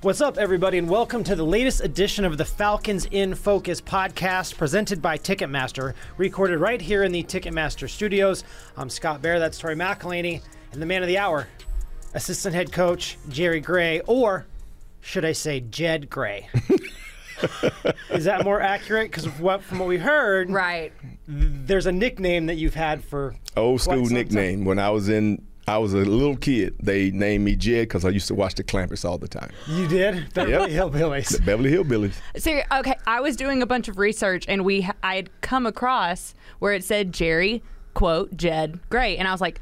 What's up, everybody, and welcome to the latest edition of the Falcons in Focus podcast presented by Ticketmaster, recorded right here in the Ticketmaster studios. I'm Scott Bair, that's Tori McElhaney, and the man of the hour, assistant head coach Jerry Gray, or should I say Jed Gray? Is that more accurate? Because what, from what we heard, Right. there's a nickname that you've had for Old school nickname. When I was in, I was a little kid. They named me Jed because I used to watch the Clampetts all the time. time. You did Beverly Hillbillies. The Beverly Hillbillies. So okay, I was doing a bunch of research and we I had come across where it said Jerry quote Jed Gray and I was like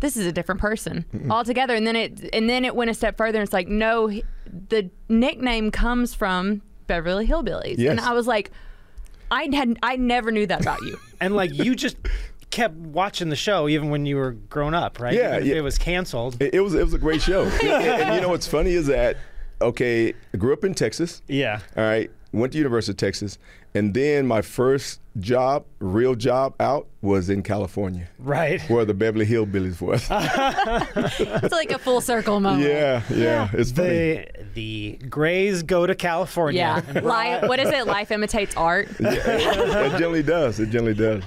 this is a different person altogether and then it and then it went a step further and it's like no the nickname comes from Beverly Hillbillies Yes. and I was like I had I never knew that about you. And like you just kept watching the show even when you were grown up, right? Yeah, yeah. It was canceled. It, it was it was a great show. and, and you know what's funny is that okay, I grew up in Texas. Yeah. All right, went to University of Texas, and then my first job, real job out, was in California, Right. where the Beverly Hillbillies was. It's like a full circle moment. yeah, yeah, it's funny. The the Grays go to California. Yeah. Life, what is it? Life imitates art. it generally does. It generally does.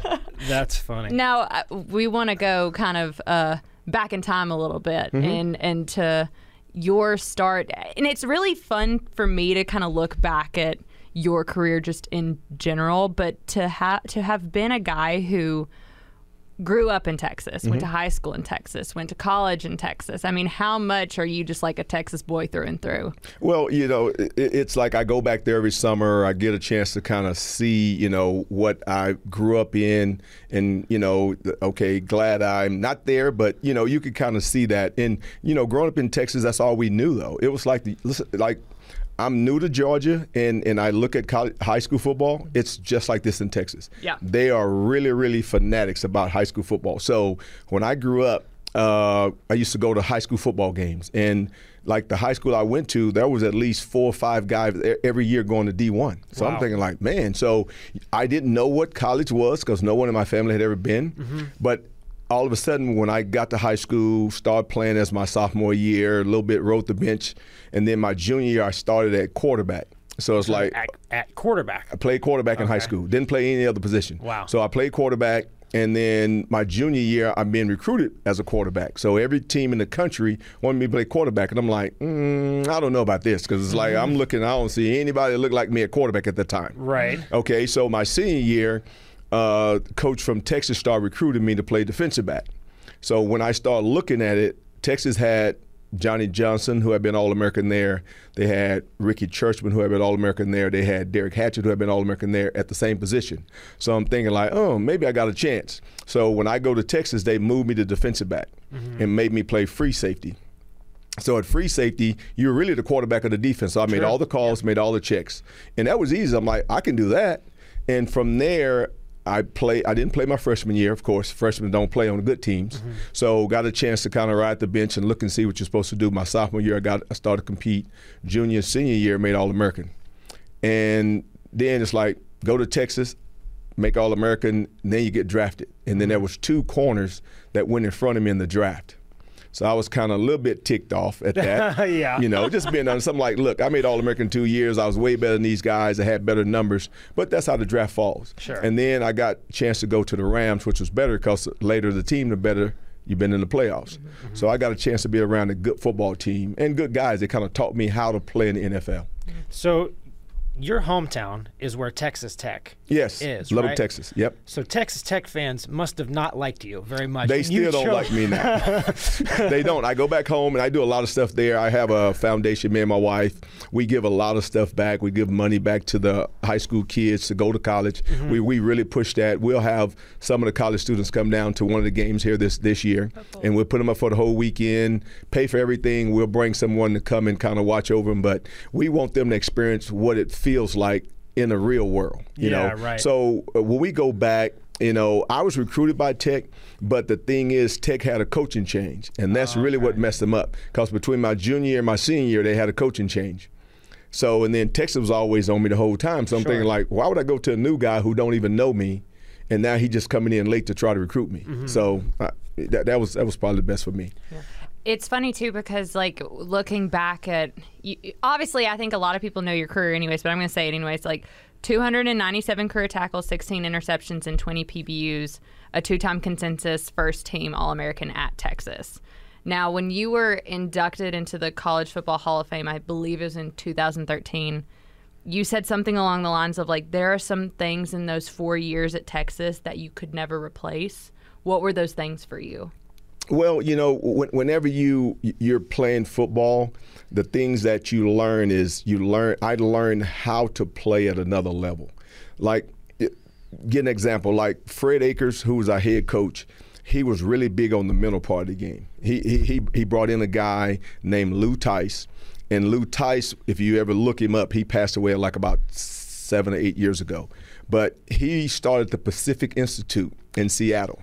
That's funny. Now uh, we want to go kind of uh, back in time a little bit Mm-hmm. and and to your start, and it's really fun for me to kind of look back at your career just in general, but to have to have been a guy who grew up in Texas, went to Mm-hmm. high school in Texas, went to college in Texas. I mean, how much are you just like a Texas boy through and through? Well, you know, it, it's like I go back there every summer. I get a chance to kind of see, you know, what I grew up in, and you know, okay, glad I'm not there, but you know, you could kind of see that. And you know, growing up in Texas, that's all we knew, though. It was like the like. I'm new to Georgia, and, and I look at college, high school football. It's just like this in Texas. Yeah. They are really, really fanatics about high school football. So when I grew up, uh, I used to go to high school football games, and like the high school I went to, there was at least four or five guys every year going to D1. So Wow. I'm thinking like, man. So I didn't know what college was because no one in my family had ever been, but. All of a sudden, when I got to high school, started playing as my sophomore year, a little bit rode the bench, and then my junior year, I started at quarterback. So it's like At, at quarterback. I played quarterback in high school. Didn't play any other position. Wow. So I played quarterback, and then my junior year, I'm being recruited as a quarterback. So every team in the country wanted me to play quarterback, and I'm like, mm, I don't know about this because it's like I'm looking, I don't see anybody that looked like me at quarterback at the time. Right. Okay, so my senior year, uh, coach from Texas started recruiting me to play defensive back. So when I started looking at it, Texas had Johnny Johnson, who had been All American there. They had Ricky Churchman, who had been All American there. They had Derek Hatchett, who had been All American there at the same position. So I'm thinking like, oh, maybe I got a chance. So when I go to Texas, they moved me to defensive back and made me play free safety. So at free safety, you're really the quarterback of the defense. So I made Sure. all the calls, made all the checks, and that was easy. I'm like, I can do that. And from there, I play. I didn't play my freshman year, of course. Freshmen don't play on the good teams, mm-hmm. so got a chance to kind of ride the bench and look and see what you're supposed to do. My sophomore year, I got I started to compete. Junior, senior year, made All American, and then it's like go to Texas, make All American, then you get drafted. And then mm-hmm. there was two corners that went in front of me in the draft. So I was kind of a little bit ticked off at that. Yeah. You know, just being honest. I'm like, look, I made All American two years. I was way better than these guys. I had better numbers. But that's how the draft falls. Sure. And then I got a chance to go to the Rams, which was better because later the team, the better you've been in the playoffs. Mm-hmm. Mm-hmm. So I got a chance to be around a good football team and good guys. They kind of taught me how to play in the NFL. So your hometown is where Texas Tech Yes. is. Lubbock, right? Texas. Yep. So Texas Tech fans must have not liked you very much. They when you still don't chose- like me now. they don't. I go back home and I do a lot of stuff there. I have a foundation, me and my wife. We give a lot of stuff back. We give money back to the high school kids to go to college. Mm-hmm. We, we really push that. We'll have some of the college students come down to one of the games here this, this year, and we'll put them up for the whole weekend, pay for everything. We'll bring someone to come and kind of watch over them, but we want them to experience what it feels like in the real world. You Yeah, know, right. so uh, when we go back, you know, I was recruited by Tech, but the thing is, Tech had a coaching change, and that's really what messed them up. Because between my junior year and my senior year, they had a coaching change. So, and then Texas was always on me the whole time. So I'm Sure. thinking like, why would I go to a new guy who don't even know me, and now he just coming in late to try to recruit me? So uh, that, that was that was probably the best for me. It's funny too because like looking back at you, obviously I think a lot of people know your career anyways, but I'm going to say it anyways. Like 297 career tackles, 16 interceptions, and 20 PBUs. A two-time consensus first team All-American at Texas. Now, when you were inducted into the College Football Hall of Fame, I believe it was in 2013 you said something along the lines of like there are some things in those four years at Texas that you could never replace. What were those things for you? Well, you know, whenever you you're playing football, the things that you learn is you learn. I learned how to play at another level. Like, get an example. Like Fred Akers, who was our head coach, he was really big on the mental part of the game. He he he brought in a guy named Lou Tice and Lou Tice, if you ever look him up, he passed away like about seven or eight years ago. But he started the Pacific Institute in Seattle.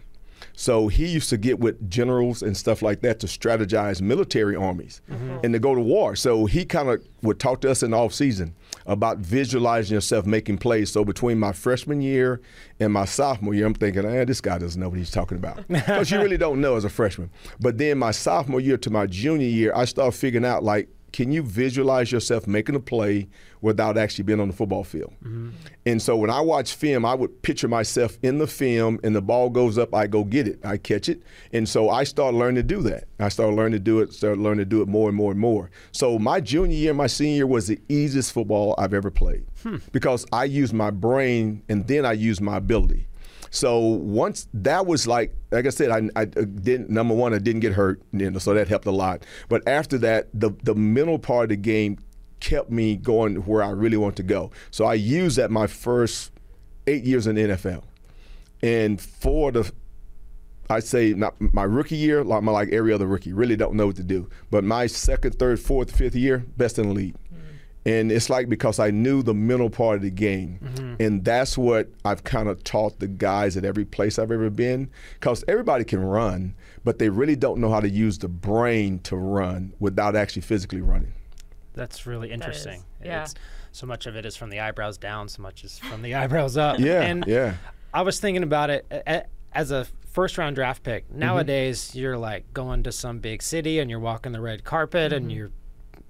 So he used to get with generals and stuff like that to strategize military armies mm-hmm. and to go to war. So he kind of would talk to us in the off season about visualizing yourself making plays. So between my freshman year and my sophomore year, I'm thinking, eh, this guy doesn't know what he's talking about. Because you really don't know as a freshman. But then my sophomore year to my junior year, I started figuring out like can you visualize yourself making a play without actually being on the football field? Mm-hmm. And so when I watch film, I would picture myself in the film, and the ball goes up, I go get it, I catch it, and so I started learning to do that. I started learning to do it, started learning to do it more and more and more. So my junior year, my senior year was the easiest football I've ever played hmm. because I used my brain and then I used my ability. So once that was like, like I said, I, I didn't. Number one, I didn't get hurt, you know, so that helped a lot. But after that, the the mental part of the game kept me going where I really want to go. So I used that my first eight years in the NFL, and for the I'd say not my rookie year, like my like every other rookie, really don't know what to do. But my second, third, fourth, fifth year, best in the league. Mm-hmm. And it's like because I knew the mental part of the game. Mm-hmm. And that's what I've kind of taught the guys at every place I've ever been. Because everybody can run, but they really don't know how to use the brain to run without actually physically running. That's really interesting. That yeah. It's, so much of it is from the eyebrows down, so much is from the eyebrows up. yeah. And yeah. I was thinking about it as a first round draft pick. Mm-hmm. Nowadays, mm-hmm. you're like going to some big city and you're walking the red carpet mm-hmm. and you're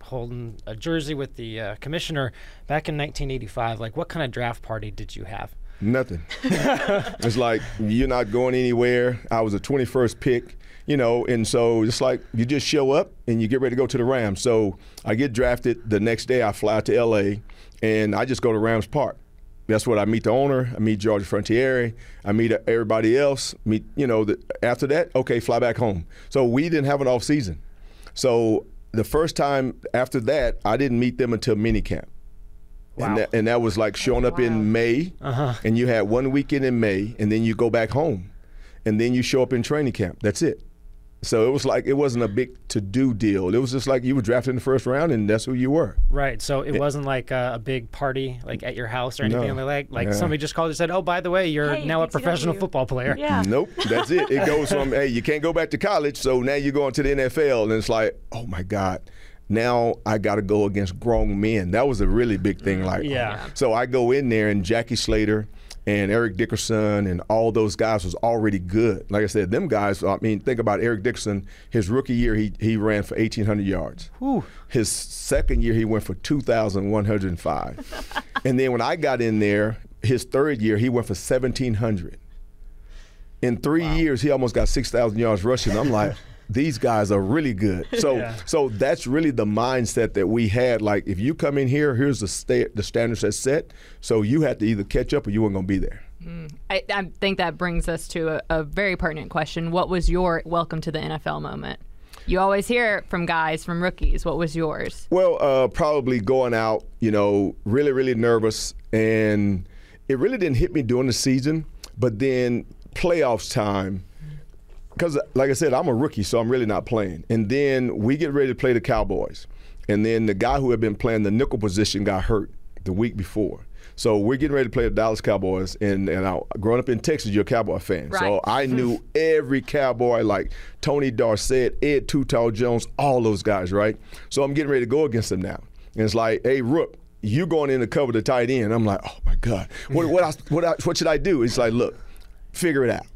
holding a jersey with the uh, commissioner back in 1985. Like, what kind of draft party did you have? Nothing. it's like you're not going anywhere. I was a 21st pick, you know, and so it's like you just show up and you get ready to go to the Rams. So I get drafted. The next day I fly to LA and I just go to Rams Park. That's what I meet the owner. I meet George Frontiere. I meet everybody else. Meet, you know, the, after that, okay, fly back home. So we didn't have an off season. So the first time after that, I didn't meet them until minicamp. Wow. And, that, and that was like showing up wow. in May, uh-huh. and you had one weekend in May, and then you go back home, and then you show up in training camp. That's it. So it was like it wasn't a big to do deal. It was just like you were drafted in the first round, and that's who you were. Right. So it, wasn't like a, a, big party like at your house or anything no. like like yeah. somebody just called and said, "Oh, by the way, you're hey, now a professional football player." Yeah. Nope. That's it. It goes from hey, you can't go back to college, so now you're going to the NFL, and it's like, oh my God now I got to go against grown men. That was a really big thing. Mm. Like, yeah. So I go in there, and Jackie Slater and Eric Dickerson and all those guys was already good. Like I said, them guys. I mean, think about Eric Dickerson. His rookie year, he he ran for eighteen hundred yards. Whew. His second year, he went for two thousand one hundred and five. and then when I got in there, his third year, he went for seventeen hundred. In three wow. years, he almost got six thousand yards rushing. I'm like these guys are really good. So yeah. so that's really the mindset that we had. Like if you come in here, here's the sta- the standards that's set. So you had to either catch up or you weren't going to be there. Mm. I, I, think that brings us to a, a very pertinent question. What was your welcome to the NFL moment? You always hear it from guys, from rookies. What was yours? Well, uh, probably going out, you know, really, really nervous. And it really didn't hit me during the season. But then playoffs time, because like I said, I'm a rookie, so I'm really not playing. And then we get ready to play the Cowboys, and then the guy who had been playing the nickel position got hurt the week before. So we're getting ready to play the Dallas Cowboys, and and I, growing up in Texas, you're a Cowboy fan. Right. So I knew every Cowboy, like Tony Dorsett, Ed Too Tall Jones, all those guys, right? So I'm getting ready to go against them now, and it's like, hey, Rook, you going in to cover the tight end? I'm like, oh my God, what what I, what I, what should I do? It's like, look, figure it out.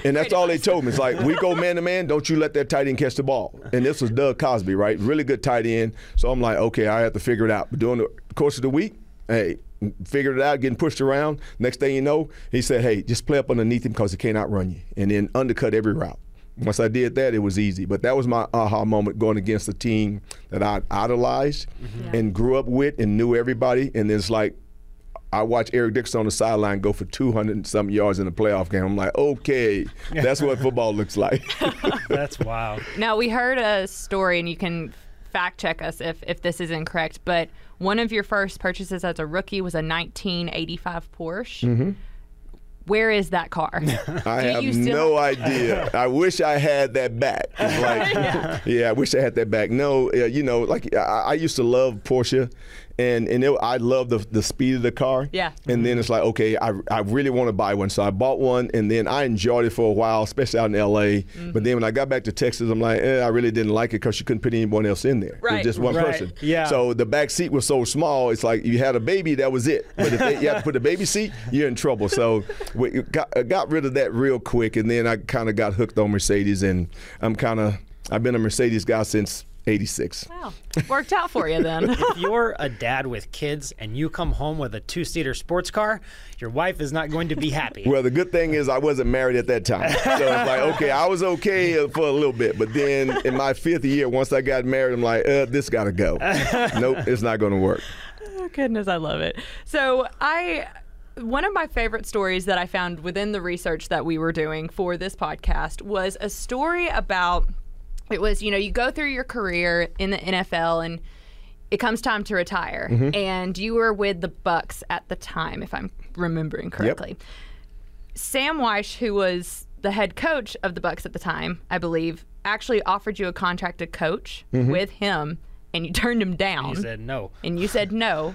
and that's all they told me. It's like, we go man to man, don't you let that tight end catch the ball. And this was Doug Cosbie, right? Really good tight end. So I'm like, okay, I have to figure it out. But during the course of the week, hey, figured it out, getting pushed around. Next thing you know, he said, hey, just play up underneath him because he can't outrun you. And then undercut every route. Once I did that, it was easy. But that was my aha moment going against a team that I idolized Mm-hmm. and grew up with and knew everybody. And it's like, I watched Eric Dickerson on the sideline go for 200 and some yards in a playoff game. I'm like, okay, that's what football looks like. That's wild. Now we heard a story, and you can fact check us if if this is incorrect. But one of your first purchases as a rookie was a 1985 Porsche. Mm-hmm. Where is that car? I have you still- no idea. I wish I had that back. It's like, yeah. I wish I had that back. No, uh, you know, like I, I used to love Porsche, and and it, I love the the speed of the car. Yeah. And then it's like, okay, I, I really want to buy one, so I bought one, and then I enjoyed it for a while, especially out in L.A. Mm-hmm. But then when I got back to Texas, I'm like, eh, I really didn't like it because you couldn't put anyone else in there. It Right. was just one Right. person. Yeah. So the back seat was so small. It's like you had a baby, that was it. But if they, you had to put a baby seat, you're in trouble. So we got, I got rid of that real quick, and then I kind of got hooked on Mercedes, and I'm kind of I've been a Mercedes guy since '86. Wow, worked out for you then. if you're a dad with kids and you come home with a two-seater sports car, your wife is not going to be happy. Well, the good thing is I wasn't married at that time, so it's like okay, I was okay for a little bit, but then in my fifth year, once I got married, I'm like, uh, this got to go. nope, it's not going to work. Oh, goodness, I love it. So I one of my favorite stories that I found within the research that we were doing for this podcast was a story about it was, you know, you go through your career in the NFL and it comes time to retire. Mm-hmm. And you were with the Bucs at the time, if I'm remembering correctly. Sam Wyche, who was the head coach of the Bucs at the time, I believe, actually offered you a contract to coach mm-hmm. with him, and you turned him down He said no. and you said no.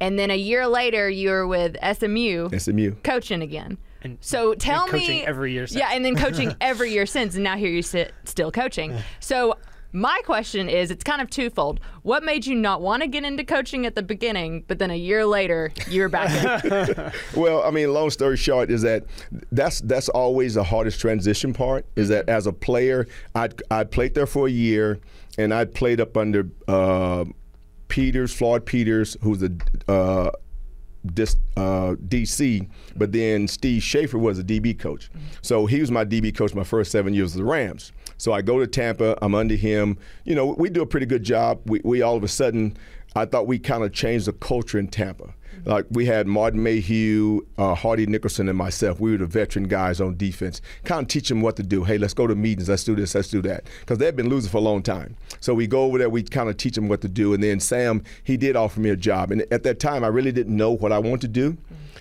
And then a year later, you were with SMU SMU. coaching again. And- so tell and me, every year since. yeah, and then coaching every year since, and now here you sit still coaching. So my question is, it's kind of twofold. What made you not want to get into coaching at the beginning, but then a year later you're back? in? Well, I mean, long story short is that that's that's always the hardest transition part. Is that as a player, I I played there for a year, and I played up under uh, Peters, Floyd Peters, who's the uh, dis, uh, DC, but then Steve Shafer was a DB coach. So he was my DB coach my first seven years of the Rams. So I go to Tampa, I'm under him. You know, we do a pretty good job. We, we all of a sudden, I thought we kind of changed the culture in Tampa. Like we had Martin Mayhew, uh, Hardy Nickerson, and myself. We were the veteran guys on defense. Kind of teach them what to do. Hey, let's go to meetings. Let's do this. Let's do that. Because they've been losing for a long time. So we go over there. We kind of teach them what to do. And then Sam, he did offer me a job. And at that time, I really didn't know what I wanted to do.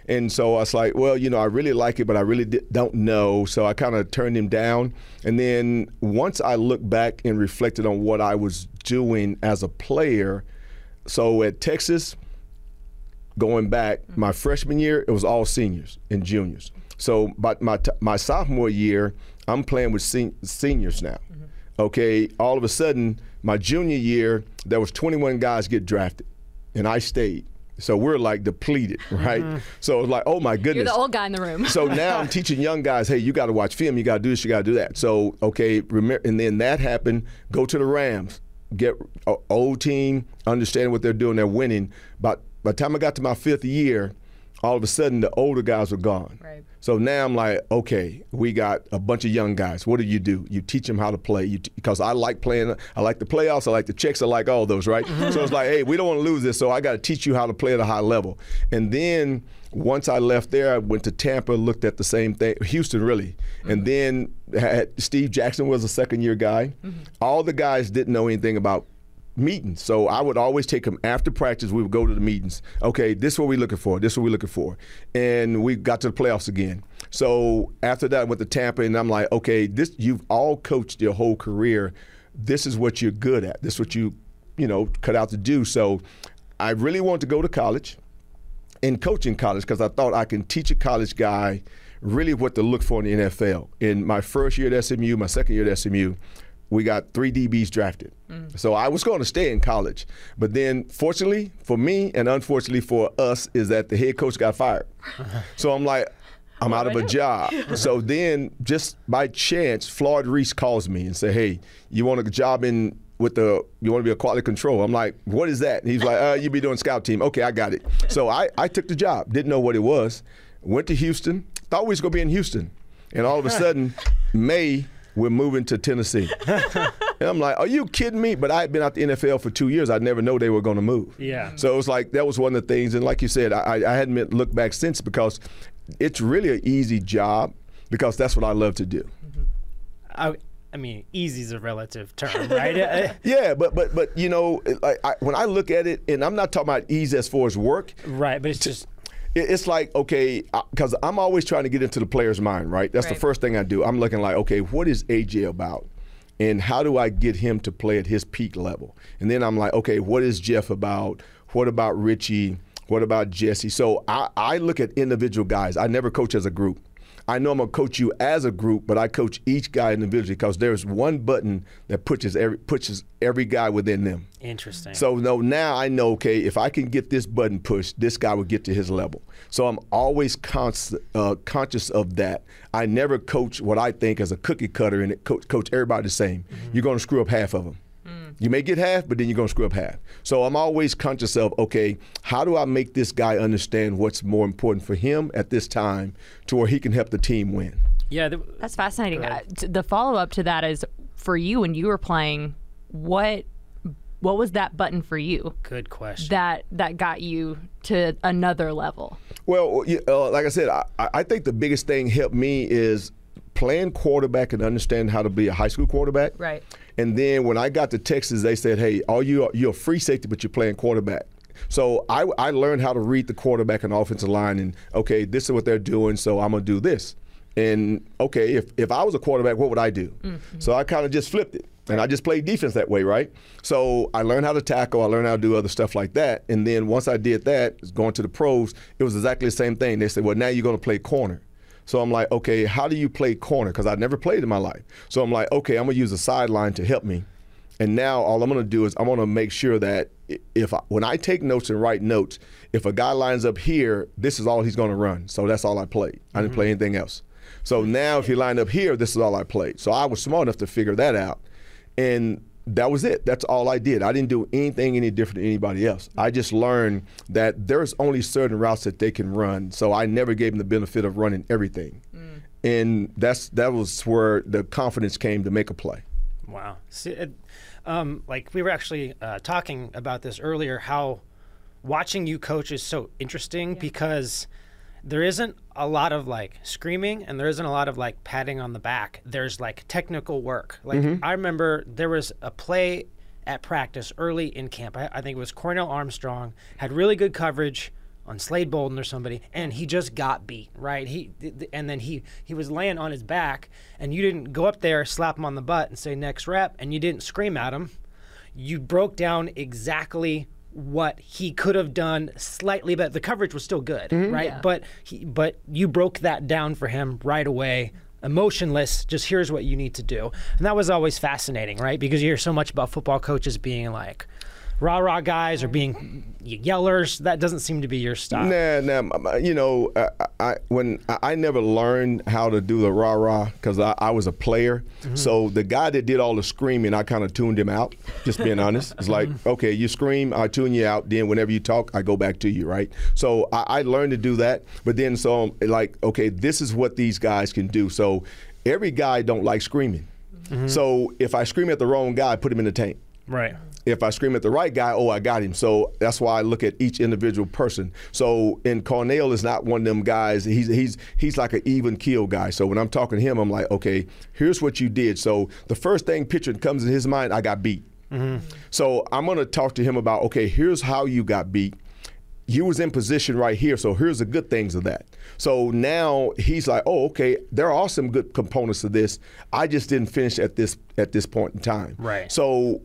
And so I was like, well, you know, I really like it, but I really don't know. So I kind of turned him down. And then once I looked back and reflected on what I was doing as a player, so at Texas, going back my mm-hmm. freshman year, it was all seniors and juniors. So, but my t- my sophomore year, I'm playing with sen- seniors now. Mm-hmm. Okay, all of a sudden, my junior year, there was 21 guys get drafted, and I stayed. So we're like depleted, right? Mm-hmm. So it was like, oh my goodness. You're the old guy in the room. So now I'm teaching young guys, hey, you got to watch film, you got to do this, you got to do that. So okay, remember, and then that happened. Go to the Rams, get old team, understanding what they're doing, they're winning. But by the time I got to my fifth year, all of a sudden the older guys were gone. Right. So now I'm like, okay, we got a bunch of young guys. What do you do? You teach them how to play. You because I like playing. I like the playoffs. I like the checks. I like all those, right? Mm-hmm. So it's like, hey, we don't want to lose this. So I got to teach you how to play at a high level. And then once I left there, I went to Tampa, looked at the same thing, Houston really, and mm-hmm. then had, Steve Jackson was a second year guy. Mm-hmm. All the guys didn't know anything about meetings. So I would always take them after practice. We would go to the meetings. Okay, this is what we're looking for. This is what we're looking for. And we got to the playoffs again. So after that, I went to Tampa, and I'm like, okay, this you've all coached your whole career. This is what you're good at. This is what you, you know, cut out to do. So I really wanted to go to college and coach in college because I thought I can teach a college guy really what to look for in the NFL. In my first year at SMU, my second year at SMU, we got three DBs drafted. So I was going to stay in college. But then, fortunately for me and unfortunately for us, is that the head coach got fired. so I'm like, I'm out of a job. so then, just by chance, Floyd Reese calls me and say, "Hey, you want a job in with the you want to be a quality control?" I'm like, "What is that?" And he's like, uh, "You be doing scout team." Okay, I got it. So I I took the job. Didn't know what it was. Went to Houston. Thought we was gonna be in Houston, and all of a sudden, May we're moving to Tennessee. and I'm like, are you kidding me? But I had been out the NFL for two years. I never know they were going to move. Yeah. So it was like that was one of the things. And like you said, I, I hadn't looked back since because it's really an easy job because that's what I love to do. I, I mean, easy is a relative term, right? Uh, Yeah, but but but you know, like I, when I look at it, and I'm not talking about easy as far as work. right, but it's just It's like okay, because I'm always trying to get into the player's mind, right? That's the first thing I do. I'm looking like, okay, what is AJ about, and how do I get him to play at his peak level? And then I'm like, okay, what is Jeff about? What about Richie? What about Jesse? So I, I look at individual guys. I never coach as a group. I know I'm gonna coach you as a group, but I coach each guy individually because there's one button that pushes every pushes every guy within them. interesting. So no, now I know. Okay, if I can get this button pushed, this guy will get to his level. So I'm always cons- uh, conscious of that. I never coach what I think as a cookie cutter and it coach, coach everybody the same. You're going to screw up half of them. You may get half, but then you're going to screw up half. So I'm always conscious of okay, how do I make this guy understand what's more important for him at this time, to where he can help the team win. yeah, th- That's fascinating. Uh, the follow up to that is for you when you were playing. What what was that button for you good question. that that got you to another level? Well, uh, like I said, I, I think the biggest thing helped me is playing quarterback and understanding how to be a high school quarterback. Right. And then when I got to Texas, they said, "Hey, all you you're a free safety, but you're playing quarterback." So I, I learned how to read the quarterback and offensive line, and okay, this is what they're doing, so I'm gonna do this. And okay, if if I was a quarterback, what would I do? Mm-hmm. So I kind of just flipped it, and I just played defense that way, right? So I learned how to tackle, I learned how to do other stuff like that, and then once I did that, going to the pros, it was exactly the same thing. They said, "Well, now you're gonna play corner." So I'm like, okay, how do you play corner? Because I never played in my life. So I'm like, okay, I'm gonna use a sideline to help me. And now all I'm gonna do is I'm gonna make sure that if I, when I take notes and write notes, if a guy lines up here, this is all he's gonna run. So that's all I played. I didn't play mm-hmm. anything else. So now if he lined up here, this is all I played. So I was smart enough to figure that out, and that was it. That's all I did. I didn't do anything any different than anybody else. I just learned that there's only certain routes that they can run. So I never gave them the benefit of running everything, and that's that was where the confidence came to make a play. Wow. See, it, um, like we were actually uh, talking about this earlier, how watching you coach is so interesting because there isn't a lot of like screaming and there isn't a lot of like patting on the back. There's like technical work. Like mm-hmm. I remember there was a play at practice early in camp. I, I think it was Cornell Armstrong had really good coverage on Slade Bolden or somebody, and he just got beat, right? He th- th- and then he he was laying on his back, and you didn't go up there, slap him on the butt, and say next rep, and you didn't scream at him. You broke down exactly what he could have done slightly better. The coverage was still good, mm-hmm. right? Yeah. But he but you broke that down for him right away. Emotionless, just here's what you need to do. And that was always fascinating, right? Because you hear so much about football coaches being like rah rah guys or being yellers. That doesn't seem to be your style. Nah, nah. You know, uh, I, I when I, I never learned how to do the rah rah because I, I was a player. Mm-hmm. So the guy that did all the screaming, I kind of tuned him out. Just being honest, it's like, mm-hmm. okay, you scream, I tune you out. Then whenever you talk, I go back to you, right? So I, I learned to do that. But then, so I'm like, okay, this is what these guys can do. So every guy don't like screaming. Mm-hmm. So if I scream at the wrong guy, put him in the tank Right. If I scream at the right guy, oh, I got him. So that's why I look at each individual person. So, and Cornell is not one of them guys. He's he's he's like an even kill guy. So when I'm talking to him, I'm like, okay, here's what you did. So the first thing picture comes in his mind, I got beat. Mm-hmm. So I'm gonna talk to him about, okay, here's how you got beat. You was in position right here, so here's the good things of that. So now he's like, oh, okay, there are some good components to this. I just didn't finish at this at this point in time. Right. So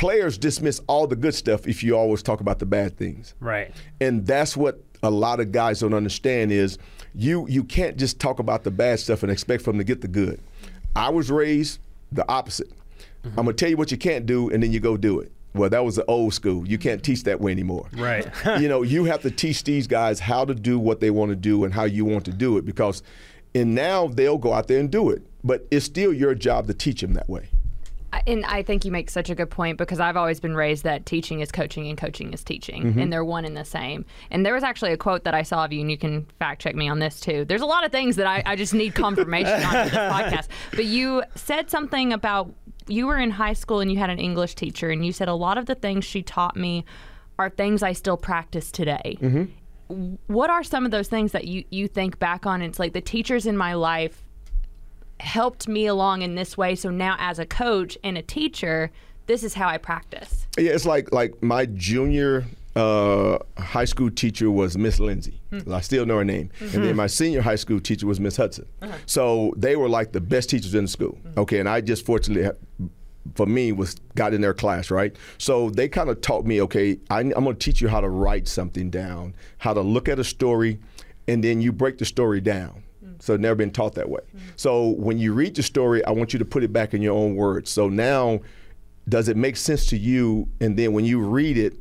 players dismiss all the good stuff if you always talk about the bad things. Right. And that's what a lot of guys don't understand is you you can't just talk about the bad stuff and expect for them to get the good. I was raised the opposite. Mm-hmm. I'm gonna tell you what you can't do, and then you go do it. well, that was the old school. You can't teach that way anymore. Right. you know, you have to teach these guys how to do what they want to do and how you want to do it because, and now they'll go out there and do it. But it's still your job to teach them that way. And I think you make such a good point because I've always been raised that teaching is coaching and coaching is teaching, Mm-hmm. and they're one and the same. And there was actually a quote that I saw of you, and you can fact check me on this too. There's a lot of things that I, I just need confirmation on this podcast. But you said something about you were in high school and you had an English teacher, and you said a lot of the things she taught me are things I still practice today. Mm-hmm. What are some of those things that you, you think back on? It's like the teachers in my life helped me along in this way. So now, as a coach and a teacher, this is how I practice. Yeah, it's like like my junior uh, high school teacher was Miss Lindsay. Hmm. I still know her name. And then hmm. my senior high school teacher was Miss Hudson. Uh-huh. So they were like the best teachers in the school. Hmm. Okay, and I just fortunately. For me, was got in their class, right? So they kind of taught me, okay, I, I'm going to teach you how to write something down, how to look at a story, and then you break the story down. So never been taught that way. So when you read the story, I want you to put it back in your own words. So now, does it make sense to you? And then when you read it,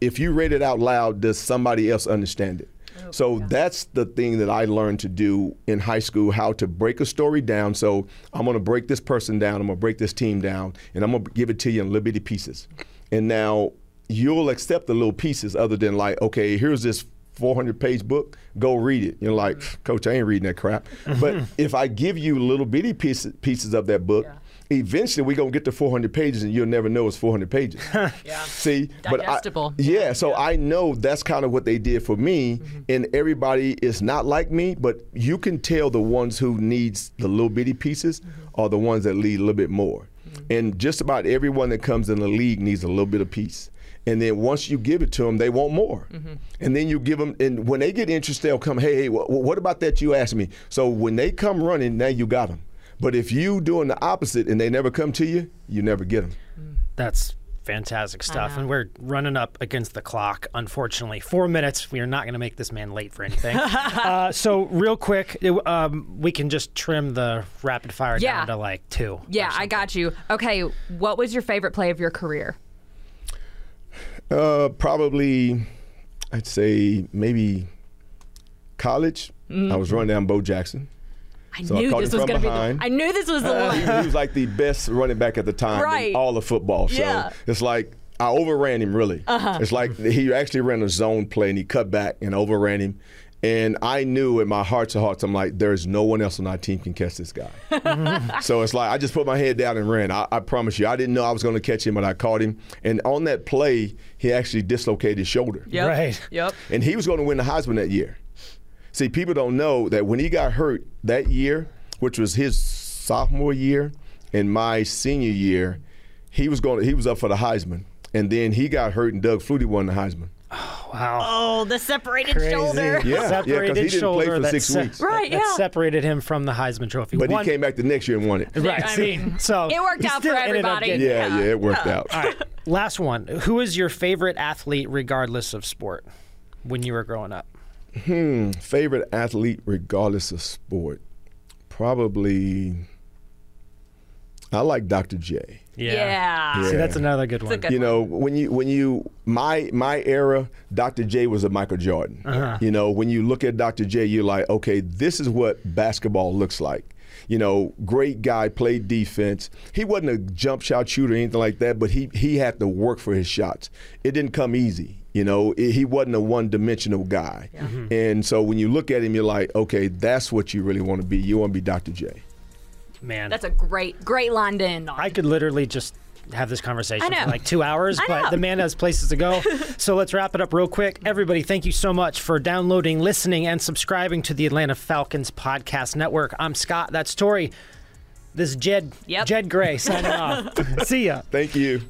if you read it out loud, does somebody else understand it? Oh, so that's the thing that I learned to do in high school how to break a story down. So I'm going to break this person down, I'm going to break this team down, and I'm going to give it to you in little bitty pieces. And now you'll accept the little pieces other than like, okay, here's this 400 page book, go read it. You're like, coach, I ain't reading that crap. but if I give you little bitty pieces, pieces of that book, eventually we're going to get to 400 pages and you'll never know it's 400 pages. Yeah. See, but I- Digestible. yeah, so I know that's kind of what they did for me, Mm-hmm. and everybody is not like me, but you can tell the ones who needs the little bitty pieces Mm-hmm. are the ones that need a little bit more. And just about everyone that comes in the league needs a little bit of piece. And then once you give it to them, they want more. Mm-hmm. And then you give them, and when they get interested, they'll come, hey, hey, wh- wh- what about that you asked me? So when they come running, now you got them. But if you doing the opposite and they never come to you, you never get them. That's fantastic stuff. And we're running up against the clock, unfortunately. Four minutes. We are not going to make this man late for anything. uh, so, real quick, it- um, we can just trim the rapid fire Yeah. down to like two. Yeah, I got you. Okay, what was your favorite play of your career? Uh, probably, I'd say maybe college. I was running down Bo Jackson. I So knew caught this was going to be. The. I knew this was the he, one. he was like the best running back at the time Right. in all of football. So Yeah. it's like I overran him really. Uh-huh. It's like he actually ran a zone play and he cut back and overran him. And I knew in my heart to hearts, I'm like, there's no one else on our team can catch this guy. so it's like I just put my head down and ran. I, I promise you, I didn't know I was going to catch him, but I caught him. And on that play, he actually dislocated his shoulder. Yep. Right. Yep. And he was going to win the Heisman that year. See, people don't know that when he got hurt that year, which was his sophomore year and my senior year, he was going. To, he was up for the Heisman, and then he got hurt, and Doug Flutie won the Heisman. Wow. Oh, the separated Crazy. Yeah, yeah, 'cause separated he didn't play shoulder for that six se- weeks. Right, that yeah. separated him from the Heisman Trophy. But One- he came back the next year and won it. Right. I mean, so it worked out for everybody. getting- Yeah, yeah, Yeah. it worked out. All right. Last one. Who is your favorite athlete, regardless of sport, when you were growing up? Hmm. Favorite athlete, regardless of sport, probably. I like Dr. J. Yeah. See, that's another good one. good you know when you when you my my era dr j was a michael jordan. Uh-huh. you know when you look at dr j you're like okay this is what basketball looks like. You know great guy played defense. He wasn't a jump shot shooter or anything like that but he he had to work for his shots. It didn't come easy you know. It, he wasn't a one-dimensional guy. And so when you look at him you're like okay that's what you really want to be. You want to be dr j Man, That's a great, great line to end on. I could literally just have this conversation for like two hours, but the man has places to go. so let's wrap it up real quick. Everybody, thank you so much for downloading, listening, and subscribing to the Atlanta Falcons Podcast Network. I'm Scott. That's Tori. This is Jed. Yep. Jed Gray signing off. See ya. thank you